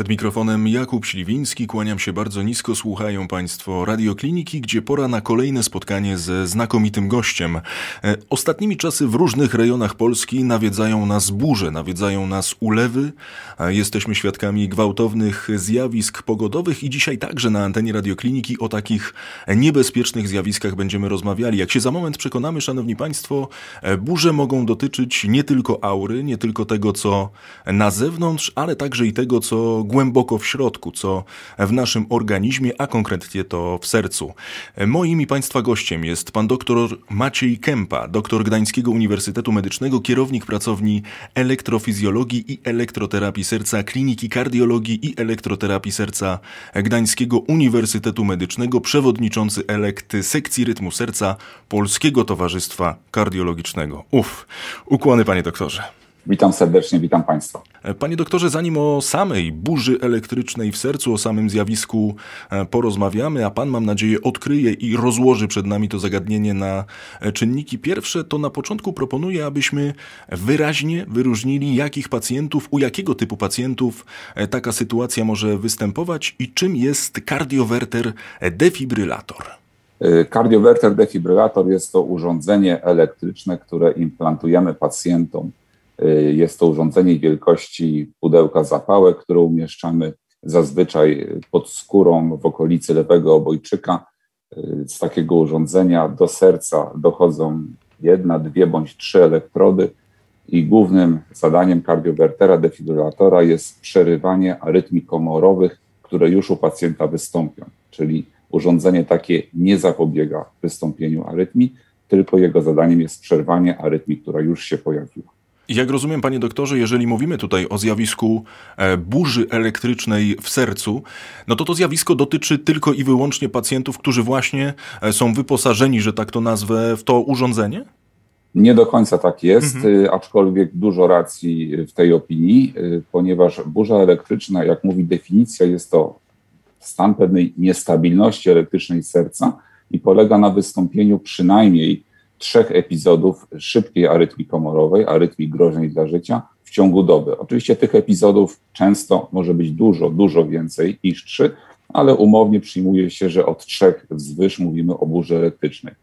Przed mikrofonem Jakub Śliwiński, kłaniam się bardzo nisko, słuchają Państwo Radiokliniki, gdzie pora na kolejne spotkanie ze znakomitym gościem. E, ostatnimi czasy w różnych rejonach Polski nawiedzają nas burze, nawiedzają nas ulewy, jesteśmy świadkami gwałtownych zjawisk pogodowych i dzisiaj także na antenie Radiokliniki o takich niebezpiecznych zjawiskach będziemy rozmawiali. Jak się za moment przekonamy, Szanowni Państwo, e, burze mogą dotyczyć nie tylko aury, nie tylko tego, co na zewnątrz, ale także i tego, co głęboko w środku, co w naszym organizmie, a konkretnie to w sercu. Moim i Państwa gościem jest pan doktor Maciej Kępa, doktor Gdańskiego Uniwersytetu Medycznego, kierownik pracowni elektrofizjologii i elektroterapii serca Kliniki Kardiologii i Elektroterapii Serca Gdańskiego Uniwersytetu Medycznego, przewodniczący elekty sekcji rytmu serca Polskiego Towarzystwa Kardiologicznego. Uf, ukłony panie doktorze. Witam serdecznie, witam Państwa. Panie doktorze, zanim o samej burzy elektrycznej w sercu, o samym zjawisku e, porozmawiamy, a Pan, mam nadzieję, odkryje i rozłoży przed nami to zagadnienie na e, czynniki pierwsze, to na początku proponuję, abyśmy wyraźnie wyróżnili, jakich pacjentów, u jakiego typu pacjentów e, taka sytuacja może występować i czym jest kardiowerter defibrylator. Kardiowerter defibrylator jest to urządzenie elektryczne, które implantujemy pacjentom jest to urządzenie wielkości pudełka zapałek, które umieszczamy zazwyczaj pod skórą w okolicy lewego obojczyka. Y, z takiego urządzenia do serca dochodzą jedna, dwie bądź trzy elektrody i głównym zadaniem kardiowertera defibrylatora jest przerywanie arytmii komorowych, które już u pacjenta wystąpią. Czyli urządzenie takie nie zapobiega wystąpieniu arytmii, tylko jego zadaniem jest przerwanie arytmii, która już się pojawiła. Jak rozumiem, panie doktorze, jeżeli mówimy tutaj o zjawisku e, burzy elektrycznej w sercu, no to to zjawisko dotyczy tylko i wyłącznie pacjentów, którzy właśnie e, są wyposażeni, że tak to nazwę, w to urządzenie? Nie do końca tak jest, mhm. E, aczkolwiek dużo racji w tej opinii, ponieważ burza elektryczna, jak mówi definicja, jest to stan pewnej niestabilności elektrycznej serca i polega na wystąpieniu przynajmniej trzech epizodów szybkiej arytmii komorowej, arytmii groźnej dla życia w ciągu doby. Oczywiście tych epizodów często może być dużo, dużo więcej niż trzy, ale umownie przyjmuje się, że od trzech wzwyż mówimy o burzy elektrycznej.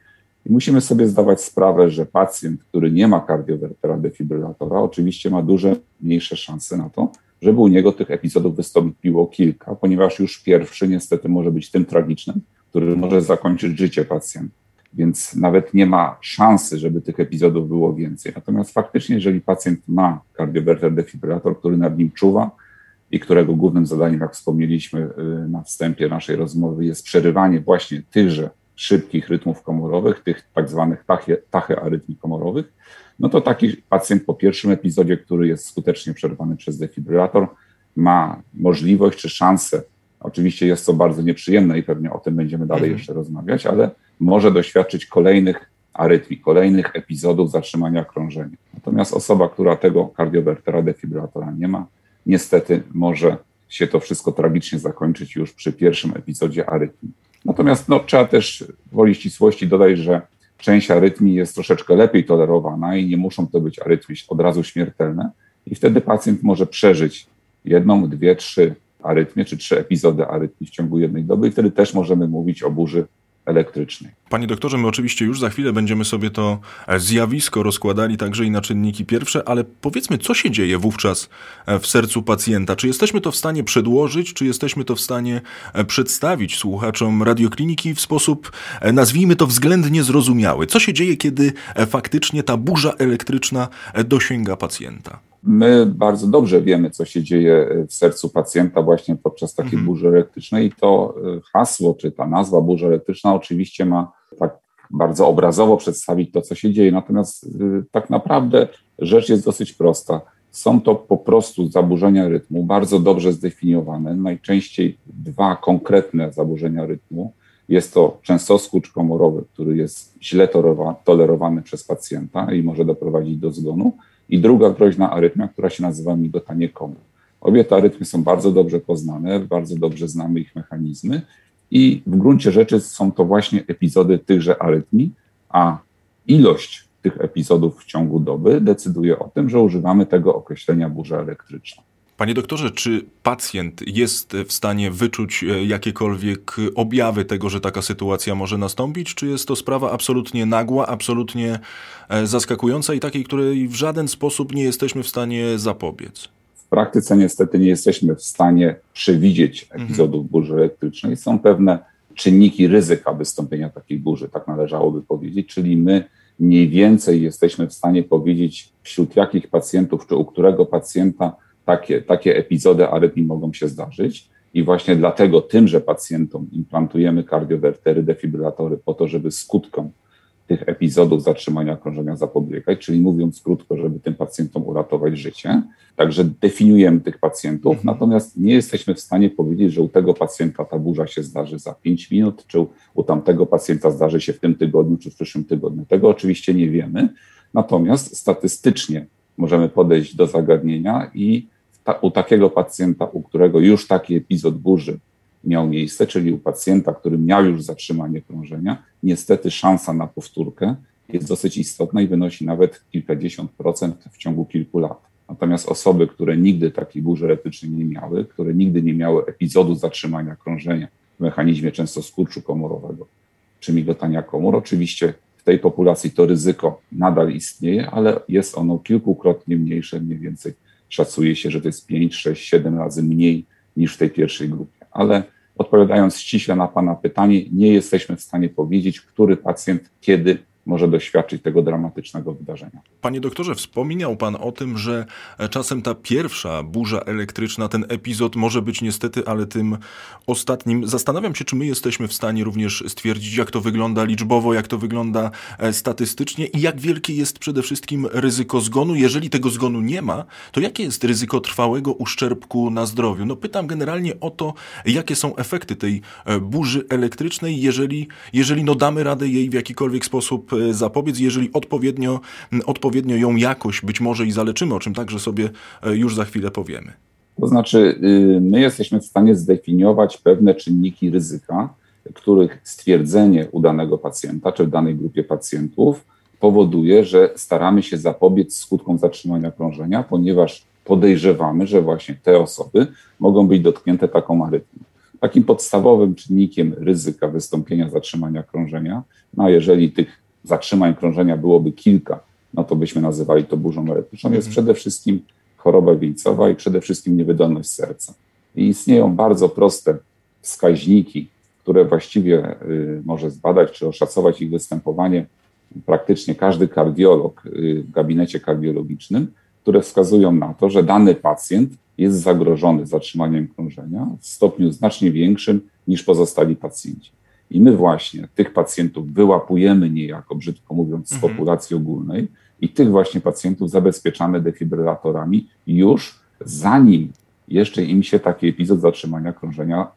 I musimy sobie zdawać sprawę, że pacjent, który nie ma kardiowertera defibrylatora, oczywiście ma duże, mniejsze szanse na to, żeby u niego tych epizodów wystąpiło kilka, ponieważ już pierwszy niestety może być tym tragicznym, który może zakończyć życie pacjenta więc nawet nie ma szansy, żeby tych epizodów było więcej. Natomiast faktycznie, jeżeli pacjent ma kardiowerter defibrylator, który nad nim czuwa i którego głównym zadaniem, jak wspomnieliśmy y, na wstępie naszej rozmowy, jest przerywanie właśnie tychże szybkich rytmów komorowych, tych tak zwanych tachyarytmii komorowych, no to taki pacjent po pierwszym epizodzie, który jest skutecznie przerwany przez defibrylator, ma możliwość czy szansę, oczywiście jest to bardzo nieprzyjemne i pewnie o tym będziemy dalej mhm. jeszcze rozmawiać, ale może doświadczyć kolejnych arytmii, kolejnych epizodów zatrzymania krążenia. Natomiast osoba, która tego kardiowertera defibrylatora nie ma, niestety może się to wszystko tragicznie zakończyć już przy pierwszym epizodzie arytmii. Natomiast no, trzeba też woli ścisłości dodać, że część arytmii jest troszeczkę lepiej tolerowana i nie muszą to być arytmie od razu śmiertelne i wtedy pacjent może przeżyć jedną, dwie, trzy arytmie, czy trzy epizody arytmii w ciągu jednej doby i wtedy też możemy mówić o burzy elektrycznej. Panie doktorze, my oczywiście już za chwilę będziemy sobie to e, zjawisko rozkładali także i na czynniki pierwsze, ale powiedzmy, co się dzieje wówczas e, w sercu pacjenta? Czy jesteśmy to w stanie przedłożyć, czy jesteśmy to w stanie e, przedstawić słuchaczom radiokliniki w sposób, nazwijmy to, względnie zrozumiały? Co się dzieje, kiedy faktycznie ta burza elektryczna dosięga pacjenta? My bardzo dobrze wiemy, co się dzieje w sercu pacjenta właśnie podczas takiej mhm. burzy elektrycznej i to e, hasło, czy ta nazwa burza elektryczna oczywiście ma tak bardzo obrazowo przedstawić to, co się dzieje. Natomiast e, tak naprawdę rzecz jest dosyć prosta. Są to po prostu zaburzenia rytmu, bardzo dobrze zdefiniowane, najczęściej dwa konkretne zaburzenia rytmu. Jest to częstoskurcz komorowy, który jest źle tolerowany przez pacjenta i może doprowadzić do zgonu i druga groźna arytmia, która się nazywa migotanie komór. Obie te arytmy są bardzo dobrze poznane, bardzo dobrze znamy ich mechanizmy i w gruncie rzeczy są to właśnie epizody tychże arytmii, a ilość tych epizodów w ciągu doby decyduje o tym, że używamy tego określenia burza elektryczna. Panie doktorze, czy pacjent jest w stanie wyczuć e, jakiekolwiek objawy tego, że taka sytuacja może nastąpić, czy jest to sprawa absolutnie nagła, absolutnie e, zaskakująca i takiej, której w żaden sposób nie jesteśmy w stanie zapobiec? W praktyce niestety nie jesteśmy w stanie przewidzieć mhm. epizodów mhm. burzy elektrycznej. Są pewne czynniki ryzyka wystąpienia takiej burzy, tak należałoby powiedzieć, czyli my mniej więcej jesteśmy w stanie powiedzieć, wśród jakich pacjentów, czy u którego pacjenta takie, takie epizody arytmii mogą się zdarzyć. I właśnie dlatego tymże pacjentom implantujemy kardiowertery, defibrylatory po to, żeby skutkom tych epizodów zatrzymania krążenia zapobiegać, czyli mówiąc krótko, żeby tym pacjentom uratować życie. Także definiujemy tych pacjentów, mhm. natomiast nie jesteśmy w stanie powiedzieć, że u tego pacjenta ta burza się zdarzy za 5 minut, czy u tamtego pacjenta zdarzy się w tym tygodniu, czy w przyszłym tygodniu. Tego oczywiście nie wiemy, natomiast statystycznie możemy podejść do zagadnienia i ta, u takiego pacjenta, u którego już taki epizod burzy miał miejsce, czyli u pacjenta, który miał już zatrzymanie krążenia, niestety szansa na powtórkę jest dosyć istotna i wynosi nawet kilkadziesiąt procent w ciągu kilku lat. Natomiast osoby, które nigdy takiej burzy elektrycznej nie miały, które nigdy nie miały epizodu zatrzymania krążenia w mechanizmie często skurczu komorowego czy migotania komór, oczywiście w tej populacji to ryzyko nadal istnieje, ale jest ono kilkukrotnie mniejsze, mniej więcej szacuje się, że to jest 5, 6, 7 razy mniej niż w tej pierwszej grupie. Ale odpowiadając ściśle na Pana pytanie, nie jesteśmy w stanie powiedzieć, który pacjent kiedy może doświadczyć tego dramatycznego wydarzenia. Panie doktorze, wspominał Pan o tym, że czasem ta pierwsza burza elektryczna, ten epizod może być niestety, ale tym ostatnim. Zastanawiam się, czy my jesteśmy w stanie również stwierdzić, jak to wygląda liczbowo, jak to wygląda e, statystycznie i jak wielkie jest przede wszystkim ryzyko zgonu. Jeżeli tego zgonu nie ma, to jakie jest ryzyko trwałego uszczerbku na zdrowiu? No pytam generalnie o to, jakie są efekty tej e, burzy elektrycznej, jeżeli, jeżeli no damy radę jej w jakikolwiek sposób zapobiec, jeżeli odpowiednio, odpowiednio ją jakoś być może i zaleczymy, o czym także sobie e, już za chwilę powiemy. To znaczy, y, my jesteśmy w stanie zdefiniować pewne czynniki ryzyka, których stwierdzenie u danego pacjenta czy w danej grupie pacjentów powoduje, że staramy się zapobiec skutkom zatrzymania krążenia, ponieważ podejrzewamy, że właśnie te osoby mogą być dotknięte taką arytmią. Takim podstawowym czynnikiem ryzyka wystąpienia zatrzymania krążenia, no jeżeli tych zatrzymań krążenia byłoby kilka, no to byśmy nazywali to burzą elektryczną, jest mhm. przede wszystkim choroba wieńcowa i przede wszystkim niewydolność serca. I istnieją bardzo proste wskaźniki, które właściwie y, może zbadać czy oszacować ich występowanie praktycznie każdy kardiolog y, w gabinecie kardiologicznym, które wskazują na to, że dany pacjent jest zagrożony zatrzymaniem krążenia w stopniu znacznie większym niż pozostali pacjenci. I my właśnie tych pacjentów wyłapujemy niejako, brzydko mówiąc, z mhm. populacji ogólnej i tych właśnie pacjentów zabezpieczamy defibrylatorami już zanim jeszcze im się taki epizod zatrzymania krążenia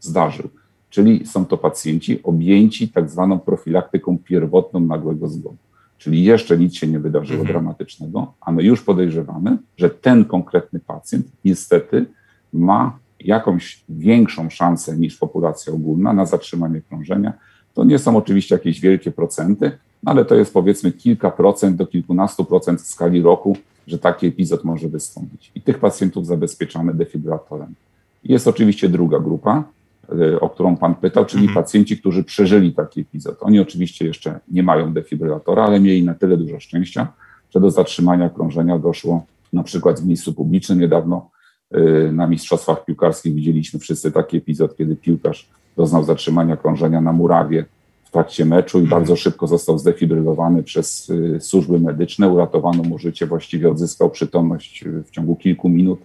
zdarzył. Czyli są to pacjenci objęci tak zwaną profilaktyką pierwotną nagłego zgonu. Czyli jeszcze nic się nie wydarzyło mhm. dramatycznego, a my już podejrzewamy, że ten konkretny pacjent niestety ma jakąś większą szansę niż populacja ogólna na zatrzymanie krążenia. To nie są oczywiście jakieś wielkie procenty, ale to jest powiedzmy kilka procent do kilkunastu procent w skali roku, że taki epizod może wystąpić. I tych pacjentów zabezpieczamy defibrylatorem. Jest oczywiście druga grupa, y, o którą Pan pytał, czyli mhm. pacjenci, którzy przeżyli taki epizod. Oni oczywiście jeszcze nie mają defibrylatora, ale mieli na tyle dużo szczęścia, że do zatrzymania krążenia doszło na przykład w miejscu publicznym niedawno na mistrzostwach piłkarskich widzieliśmy wszyscy taki epizod, kiedy piłkarz doznał zatrzymania krążenia na murawie w trakcie meczu i mhm. bardzo szybko został zdefibrylowany przez y, służby medyczne. Uratowano mu życie, właściwie odzyskał przytomność y, w ciągu kilku minut.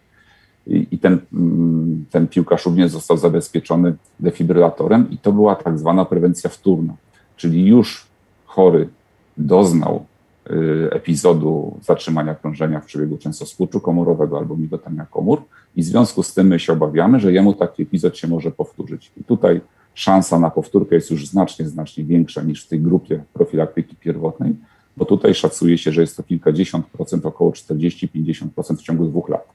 I ten, mm, ten piłkarz również został zabezpieczony defibrylatorem, i to była tak zwana prewencja wtórna, czyli już chory doznał Y, epizodu zatrzymania krążenia w przebiegu często skurczu komorowego albo migotania komór i w związku z tym my się obawiamy, że jemu taki epizod się może powtórzyć. I tutaj szansa na powtórkę jest już znacznie, znacznie większa niż w tej grupie profilaktyki pierwotnej, bo tutaj szacuje się, że jest to kilkadziesiąt procent, około 40-50% w ciągu dwóch lat.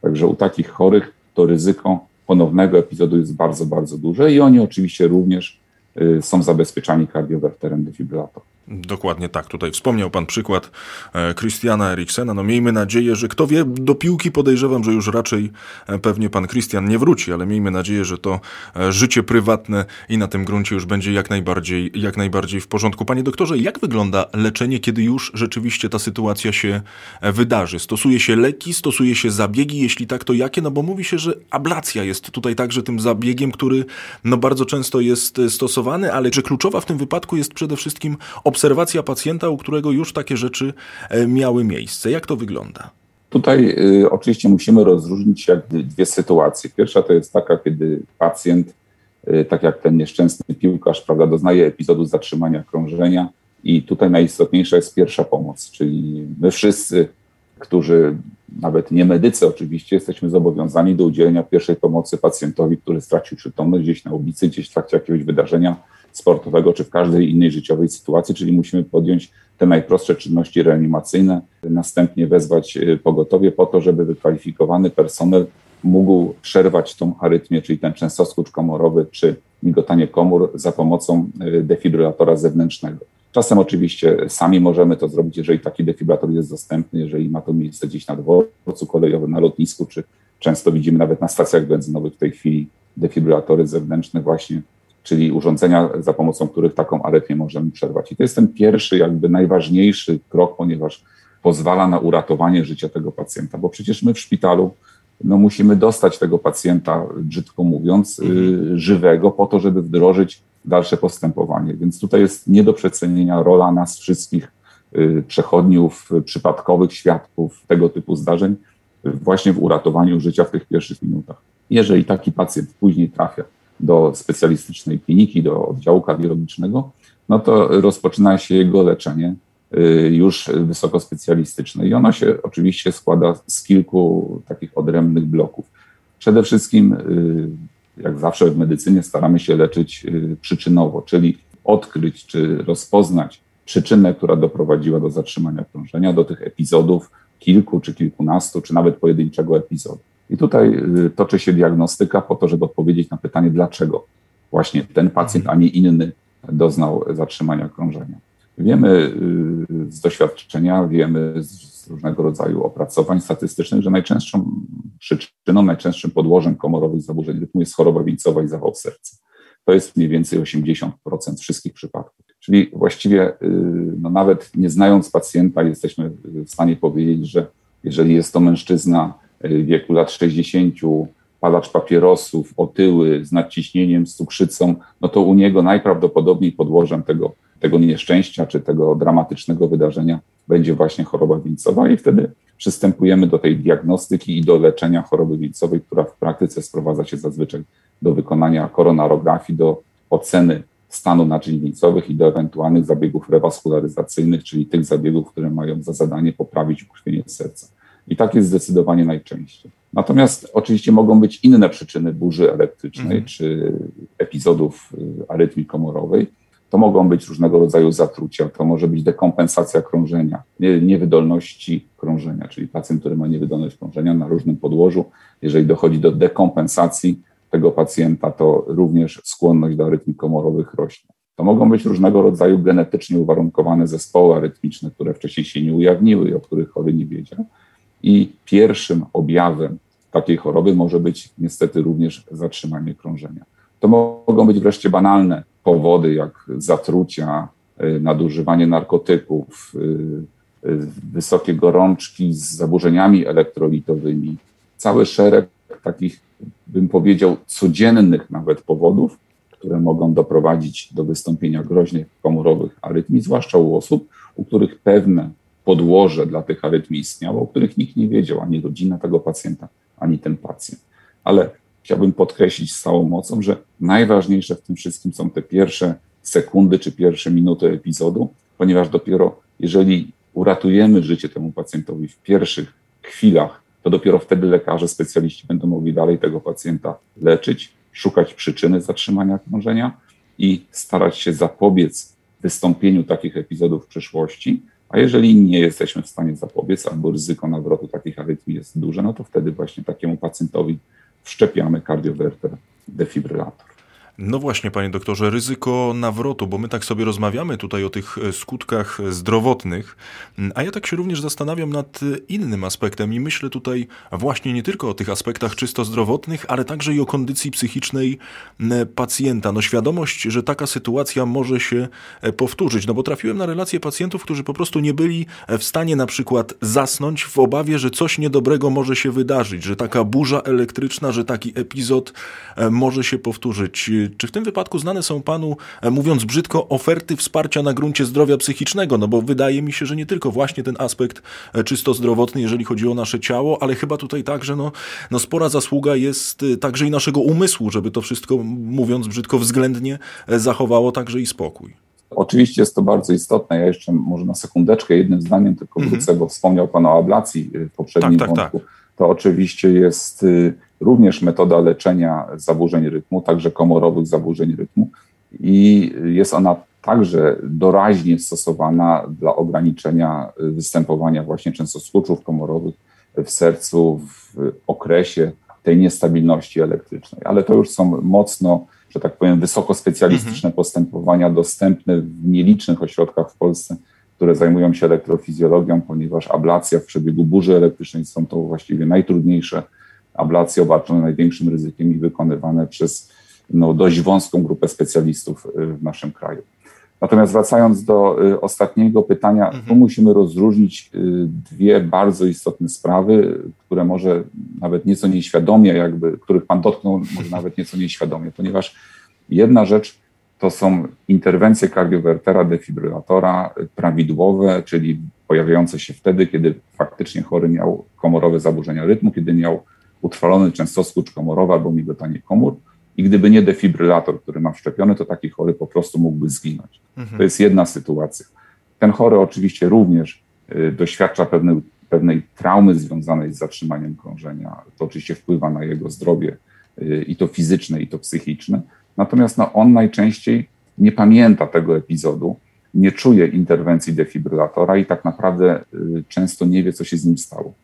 Także u takich chorych to ryzyko ponownego epizodu jest bardzo, bardzo duże i oni oczywiście również y, są zabezpieczani kardiowerterem defibrylator. Dokładnie tak. Tutaj wspomniał pan przykład e, Christiana Eriksena. No miejmy nadzieję, że kto wie, do piłki podejrzewam, że już raczej e, pewnie pan Christian nie wróci, ale miejmy nadzieję, że to e, życie prywatne i na tym gruncie już będzie jak najbardziej, jak najbardziej w porządku. Panie doktorze, jak wygląda leczenie, kiedy już rzeczywiście ta sytuacja się wydarzy? Stosuje się leki, stosuje się zabiegi? Jeśli tak, to jakie? No bo mówi się, że ablacja jest tutaj także tym zabiegiem, który no bardzo często jest stosowany, ale że kluczowa w tym wypadku jest przede wszystkim obserwacja pacjenta, u którego już takie rzeczy e, miały miejsce. Jak to wygląda? Tutaj y, oczywiście musimy rozróżnić dwie sytuacje. Pierwsza to jest taka, kiedy pacjent, y, tak jak ten nieszczęsny piłkarz, prawda, doznaje epizodu zatrzymania krążenia i tutaj najistotniejsza jest pierwsza pomoc, czyli my wszyscy, którzy nawet nie medycy oczywiście, jesteśmy zobowiązani do udzielenia pierwszej pomocy pacjentowi, który stracił przytomność gdzieś na ulicy, gdzieś w trakcie jakiegoś wydarzenia sportowego, czy w każdej innej życiowej sytuacji, czyli musimy podjąć te najprostsze czynności reanimacyjne, następnie wezwać y, pogotowie po to, żeby wykwalifikowany personel mógł przerwać tą arytmię, czyli ten częstoskurcz komorowy, czy migotanie komór za pomocą y, defibrylatora zewnętrznego. Czasem oczywiście sami możemy to zrobić, jeżeli taki defibrylator jest dostępny, jeżeli ma to miejsce gdzieś na dworcu kolejowym, na lotnisku, czy często widzimy nawet na stacjach benzynowych w tej chwili defibrylatory zewnętrzne właśnie czyli urządzenia, za pomocą których taką arytmię możemy przerwać. I to jest ten pierwszy, jakby najważniejszy krok, ponieważ pozwala na uratowanie życia tego pacjenta, bo przecież my w szpitalu no, musimy dostać tego pacjenta, brzydko mówiąc, y, mhm. żywego, po to, żeby wdrożyć dalsze postępowanie. Więc tutaj jest nie do przecenienia rola nas wszystkich y, przechodniów, przypadkowych świadków tego typu zdarzeń, właśnie w uratowaniu życia w tych pierwszych minutach. Jeżeli taki pacjent później trafia do specjalistycznej kliniki, do oddziału kardiologicznego, no to rozpoczyna się jego leczenie y, już wysokospecjalistyczne. I ono się oczywiście składa z kilku takich odrębnych bloków. Przede wszystkim, y, jak zawsze w medycynie, staramy się leczyć y, przyczynowo, czyli odkryć czy rozpoznać przyczynę, która doprowadziła do zatrzymania krążenia, do tych epizodów, kilku czy kilkunastu, czy nawet pojedynczego epizodu. I tutaj y, toczy się diagnostyka po to, żeby odpowiedzieć na pytanie, dlaczego właśnie ten pacjent, a nie inny doznał zatrzymania krążenia. Wiemy y, z doświadczenia, wiemy z różnego rodzaju opracowań statystycznych, że najczęstszą przyczyną, najczęstszym podłożem komorowych zaburzeń rytmu jest choroba wieńcowa i zawał serca. To jest mniej więcej 80% wszystkich przypadków. Czyli właściwie y, no nawet nie znając pacjenta, jesteśmy w stanie powiedzieć, że jeżeli jest to mężczyzna wieku lat 60, palacz papierosów, otyły z nadciśnieniem, z cukrzycą, no to u niego najprawdopodobniej podłożem tego, tego nieszczęścia czy tego dramatycznego wydarzenia będzie właśnie choroba wieńcowa i wtedy przystępujemy do tej diagnostyki i do leczenia choroby wieńcowej, która w praktyce sprowadza się zazwyczaj do wykonania koronarografii, do oceny stanu naczyń wieńcowych i do ewentualnych zabiegów rewaskularyzacyjnych, czyli tych zabiegów, które mają za zadanie poprawić ukrwienie serca. I tak jest zdecydowanie najczęściej. Natomiast oczywiście mogą być inne przyczyny burzy elektrycznej mhm. czy epizodów y, arytmii komorowej. To mogą być różnego rodzaju zatrucia, to może być dekompensacja krążenia, niewydolności krążenia, czyli pacjent, który ma niewydolność krążenia na różnym podłożu. Jeżeli dochodzi do dekompensacji tego pacjenta, to również skłonność do arytmii komorowych rośnie. To mogą być różnego rodzaju genetycznie uwarunkowane zespoły arytmiczne, które wcześniej się nie ujawniły i o których chory nie wiedział. I pierwszym objawem takiej choroby może być niestety również zatrzymanie krążenia. To mogą być wreszcie banalne powody, jak zatrucia, y, nadużywanie narkotyków, y, y, wysokie gorączki z zaburzeniami elektrolitowymi, cały szereg takich, bym powiedział, codziennych nawet powodów, które mogą doprowadzić do wystąpienia groźnych komorowych arytmii, zwłaszcza u osób, u których pewne podłoże dla tych arytmii istniało, o których nikt nie wiedział, ani rodzina tego pacjenta, ani ten pacjent. Ale chciałbym podkreślić z całą mocą, że najważniejsze w tym wszystkim są te pierwsze sekundy czy pierwsze minuty epizodu, ponieważ dopiero jeżeli uratujemy życie temu pacjentowi w pierwszych chwilach, to dopiero wtedy lekarze, specjaliści będą mogli dalej tego pacjenta leczyć, szukać przyczyny zatrzymania krążenia i starać się zapobiec wystąpieniu takich epizodów w przyszłości, a jeżeli nie jesteśmy w stanie zapobiec, albo ryzyko nawrotu takich arytmii jest duże, no to wtedy właśnie takiemu pacjentowi wszczepiamy kardiowerter defibrylator. No właśnie, panie doktorze, ryzyko nawrotu, bo my tak sobie rozmawiamy tutaj o tych e, skutkach zdrowotnych, a ja tak się również zastanawiam nad e, innym aspektem i myślę tutaj właśnie nie tylko o tych aspektach czysto zdrowotnych, ale także i o kondycji psychicznej pacjenta. No świadomość, że taka sytuacja może się e, powtórzyć, no bo trafiłem na relacje pacjentów, którzy po prostu nie byli w stanie na przykład zasnąć w obawie, że coś niedobrego może się wydarzyć, że taka burza elektryczna, że taki epizod może się powtórzyć. Czy w tym wypadku znane są panu, e, mówiąc brzydko, oferty wsparcia na gruncie zdrowia psychicznego? No bo wydaje mi się, że nie tylko właśnie ten aspekt e, czysto zdrowotny, jeżeli chodzi o nasze ciało, ale chyba tutaj także no, no spora zasługa jest e, także i naszego umysłu, żeby to wszystko, mówiąc brzydko, względnie zachowało także i spokój. Oczywiście jest to bardzo istotne. Ja jeszcze może na sekundeczkę jednym zdaniem tylko mhm. wrócę, bo wspomniał Pan o ablacji w poprzednim tak, tak, wątku. Tak. To oczywiście jest y, również metoda leczenia zaburzeń rytmu, także komorowych zaburzeń rytmu i jest ona także doraźnie stosowana dla ograniczenia występowania właśnie częstoskurczów komorowych w sercu w okresie tej niestabilności elektrycznej. Ale to już są mocno, że tak powiem, wysokospecjalistyczne mhm. postępowania dostępne w nielicznych ośrodkach w Polsce, które zajmują się elektrofizjologią, ponieważ ablacja w przebiegu burzy elektrycznej są to właściwie najtrudniejsze ablacje obarczone największym ryzykiem i wykonywane przez no, dość wąską grupę specjalistów y, w naszym kraju. Natomiast wracając do y, ostatniego pytania, mhm. tu musimy rozróżnić y, dwie bardzo istotne sprawy, które może nawet nieco nieświadomie, jakby, których Pan dotknął, może nawet nieco nieświadomie, ponieważ jedna rzecz to są interwencje kardiowertera, defibrylatora prawidłowe, czyli pojawiające się wtedy, kiedy faktycznie chory miał komorowe zaburzenia rytmu, kiedy miał utrwalony częstoskurcz komorowy albo migotanie komór. I gdyby nie defibrylator, który ma wszczepiony, to taki chory po prostu mógłby zginąć. Mhm. To jest jedna sytuacja. Ten chory oczywiście również y, doświadcza pewnej, pewnej traumy związanej z zatrzymaniem krążenia. To oczywiście wpływa na jego zdrowie y, i to fizyczne, i to psychiczne. Natomiast no, on najczęściej nie pamięta tego epizodu, nie czuje interwencji defibrylatora i tak naprawdę y, często nie wie, co się z nim stało.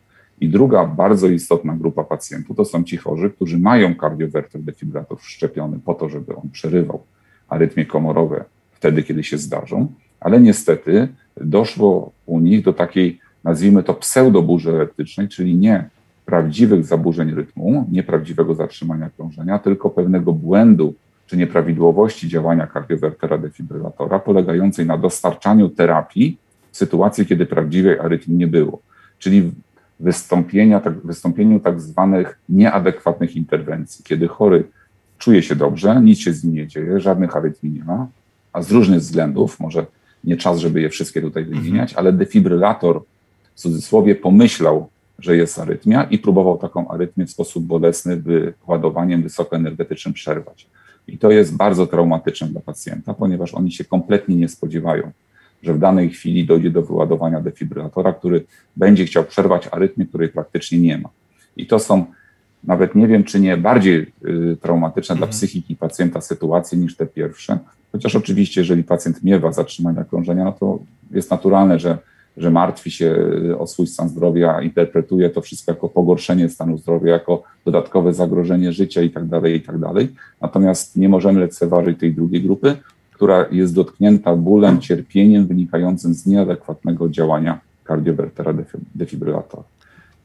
I druga bardzo istotna grupa pacjentów to są ci chorzy, którzy mają kardiowerter defibrylator wszczepiony po to, żeby on przerywał arytmie komorowe wtedy, kiedy się zdarzą, ale niestety doszło u nich do takiej, nazwijmy to, pseudoburzy elektrycznej, czyli nie prawdziwych zaburzeń rytmu, nieprawdziwego zatrzymania krążenia, tylko pewnego błędu czy nieprawidłowości działania kardiowertera defibrylatora, polegającej na dostarczaniu terapii w sytuacji, kiedy prawdziwej arytmii nie było. Czyli wystąpienia, tak, wystąpieniu tak zwanych nieadekwatnych interwencji, kiedy chory czuje się dobrze, nic się z nim nie dzieje, żadnych arytmii nie ma, a z różnych względów, może nie czas, żeby je wszystkie tutaj mhm. wymieniać, ale defibrylator w cudzysłowie pomyślał, że jest arytmia i próbował taką arytmię w sposób bolesny wyładowaniem wysokoenergetycznym przerwać. I to jest bardzo traumatyczne dla pacjenta, ponieważ oni się kompletnie nie spodziewają, że w danej chwili dojdzie do wyładowania defibrylatora, który będzie chciał przerwać arytmię, której praktycznie nie ma. I to są nawet nie wiem, czy nie bardziej y, traumatyczne mhm. dla psychiki pacjenta sytuacje niż te pierwsze. Chociaż oczywiście, jeżeli pacjent miewa zatrzymania krążenia, no to jest naturalne, że, że martwi się o swój stan zdrowia, interpretuje to wszystko jako pogorszenie stanu zdrowia, jako dodatkowe zagrożenie życia itd. Tak itd. Tak Natomiast nie możemy lekceważyć tej drugiej grupy, która jest dotknięta bólem, cierpieniem wynikającym z nieadekwatnego działania kardiowertera defibrylatora.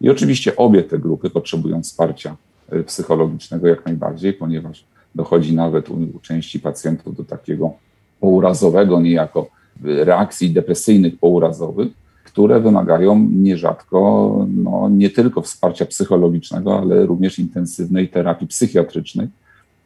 I oczywiście obie te grupy potrzebują wsparcia e, psychologicznego jak najbardziej, ponieważ dochodzi nawet u, u części pacjentów do takiego pourazowego niejako reakcji depresyjnych pourazowych, które wymagają nierzadko no, nie tylko wsparcia psychologicznego, ale również intensywnej terapii psychiatrycznej,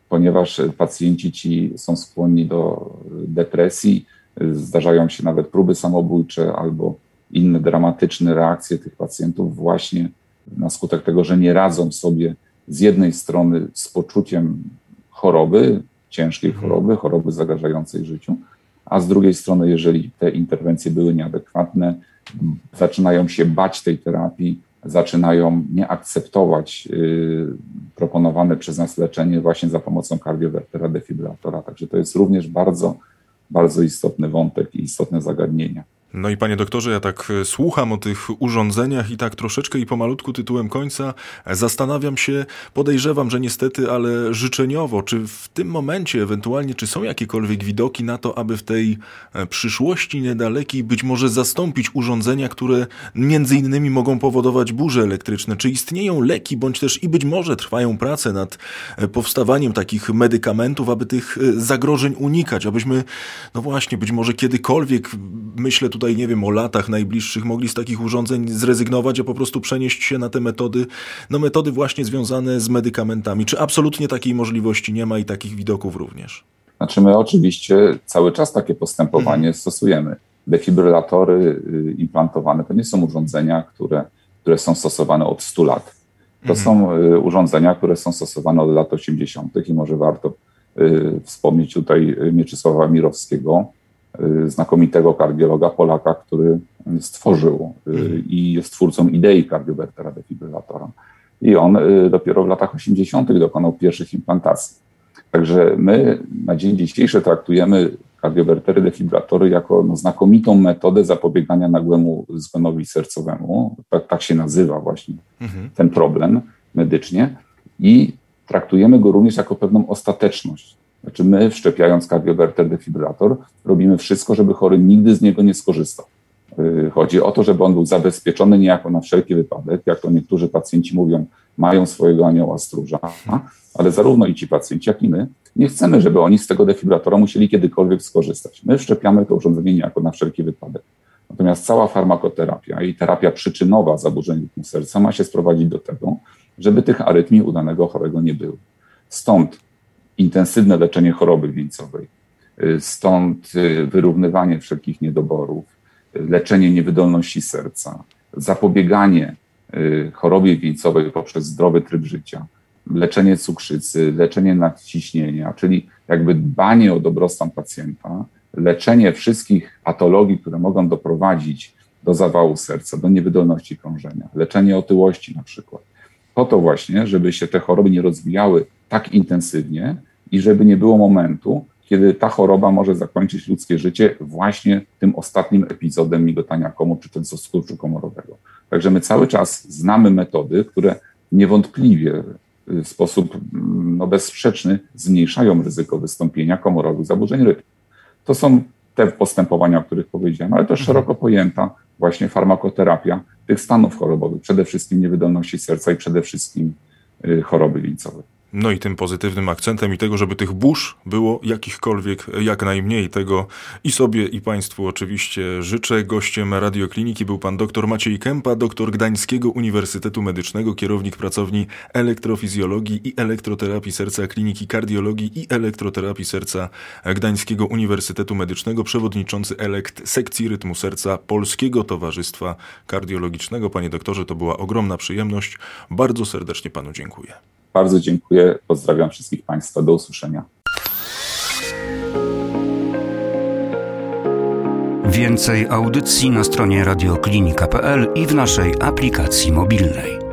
ponieważ pacjenci ci są skłonni do depresji, zdarzają się nawet próby samobójcze albo inne dramatyczne reakcje tych pacjentów właśnie na skutek tego, że nie radzą sobie z jednej strony z poczuciem choroby, ciężkiej mhm. choroby, choroby zagrażającej życiu, a z drugiej strony, jeżeli te interwencje były nieadekwatne, zaczynają się bać tej terapii, zaczynają nie akceptować y, proponowane przez nas leczenie właśnie za pomocą kardiowertera defibrylatora. Także to jest również bardzo, bardzo istotny wątek i istotne zagadnienia. No i panie doktorze, ja tak e, słucham o tych urządzeniach i tak troszeczkę i pomalutku tytułem końca zastanawiam się, podejrzewam, że niestety, ale życzeniowo, czy w tym momencie ewentualnie, czy są jakiekolwiek widoki na to, aby w tej e, przyszłości niedalekiej być może zastąpić urządzenia, które między innymi mogą powodować burze elektryczne? Czy istnieją leki, bądź też i być może trwają prace nad e, powstawaniem takich medykamentów, aby tych zagrożeń unikać, abyśmy, no właśnie, być może kiedykolwiek, myślę tutaj, nie wiem, o latach najbliższych mogli z takich urządzeń zrezygnować, a po prostu przenieść się na te metody, no metody właśnie związane z medykamentami. Czy absolutnie takiej możliwości nie ma i takich widoków również? Znaczy my oczywiście cały czas takie postępowanie mhm. stosujemy. Defibrylatory y, implantowane to nie są urządzenia, które, które są stosowane od 100 lat. To mhm. są y, urządzenia, które są stosowane od lat 80. i może warto y, wspomnieć tutaj Mieczysława Mirowskiego, znakomitego kardiologa Polaka, który stworzył y, mhm. i jest twórcą idei kardiowertera defibrylatora. I on y, dopiero w latach 80. dokonał pierwszych implantacji. Także my na dzień dzisiejszy traktujemy kardiowertery defibrylatory jako no, znakomitą metodę zapobiegania nagłemu zgonowi sercowemu. Tak, tak się nazywa właśnie mhm. ten problem medycznie. I traktujemy go również jako pewną ostateczność. Znaczy my, wszczepiając kardiowerter defibrylator, robimy wszystko, żeby chory nigdy z niego nie skorzystał. Y, chodzi o to, żeby on był zabezpieczony niejako na wszelki wypadek, jak to niektórzy pacjenci mówią, mają swojego anioła stróża, ale zarówno i ci pacjenci, jak i my nie chcemy, żeby oni z tego defibrylatora musieli kiedykolwiek skorzystać. My wszczepiamy to urządzenie niejako na wszelki wypadek. Natomiast cała farmakoterapia i terapia przyczynowa zaburzeń rytmu serca ma się sprowadzić do tego, żeby tych arytmii u danego chorego nie było. Stąd intensywne leczenie choroby wieńcowej. Y, stąd y, wyrównywanie wszelkich niedoborów, y, leczenie niewydolności serca, zapobieganie chorobie wieńcowej poprzez zdrowy tryb życia, leczenie cukrzycy, leczenie nadciśnienia, czyli jakby dbanie o dobrostan pacjenta, leczenie wszystkich patologii, które mogą doprowadzić do zawału serca, do niewydolności krążenia, leczenie otyłości na przykład. Po to właśnie, żeby się te choroby nie rozwijały tak intensywnie, i żeby nie było momentu, kiedy ta choroba może zakończyć ludzkie życie właśnie tym ostatnim epizodem migotania komór czy często skurczu komorowego. Także my cały czas znamy metody, które niewątpliwie w sposób no, bezsprzeczny zmniejszają ryzyko wystąpienia komorowych zaburzeń rytmu. To są te postępowania, o których powiedziałem, ale też mhm. szeroko pojęta właśnie farmakoterapia tych stanów chorobowych, przede wszystkim niewydolności serca i przede wszystkim y, choroby wieńcowej. No i tym pozytywnym akcentem i tego, żeby tych burz było jakichkolwiek, jak najmniej tego i sobie i Państwu oczywiście życzę. Gościem Radiokliniki był pan dr Maciej Kępa, doktor Gdańskiego Uniwersytetu Medycznego, kierownik pracowni elektrofizjologii i elektroterapii serca Kliniki Kardiologii i Elektroterapii Serca Gdańskiego Uniwersytetu Medycznego, przewodniczący elekt sekcji rytmu serca Polskiego Towarzystwa Kardiologicznego. Panie doktorze, to była ogromna przyjemność. Bardzo serdecznie panu dziękuję. Bardzo dziękuję. Pozdrawiam wszystkich Państwa. Do usłyszenia. Więcej audycji na stronie radioklinika.pl i w naszej aplikacji mobilnej.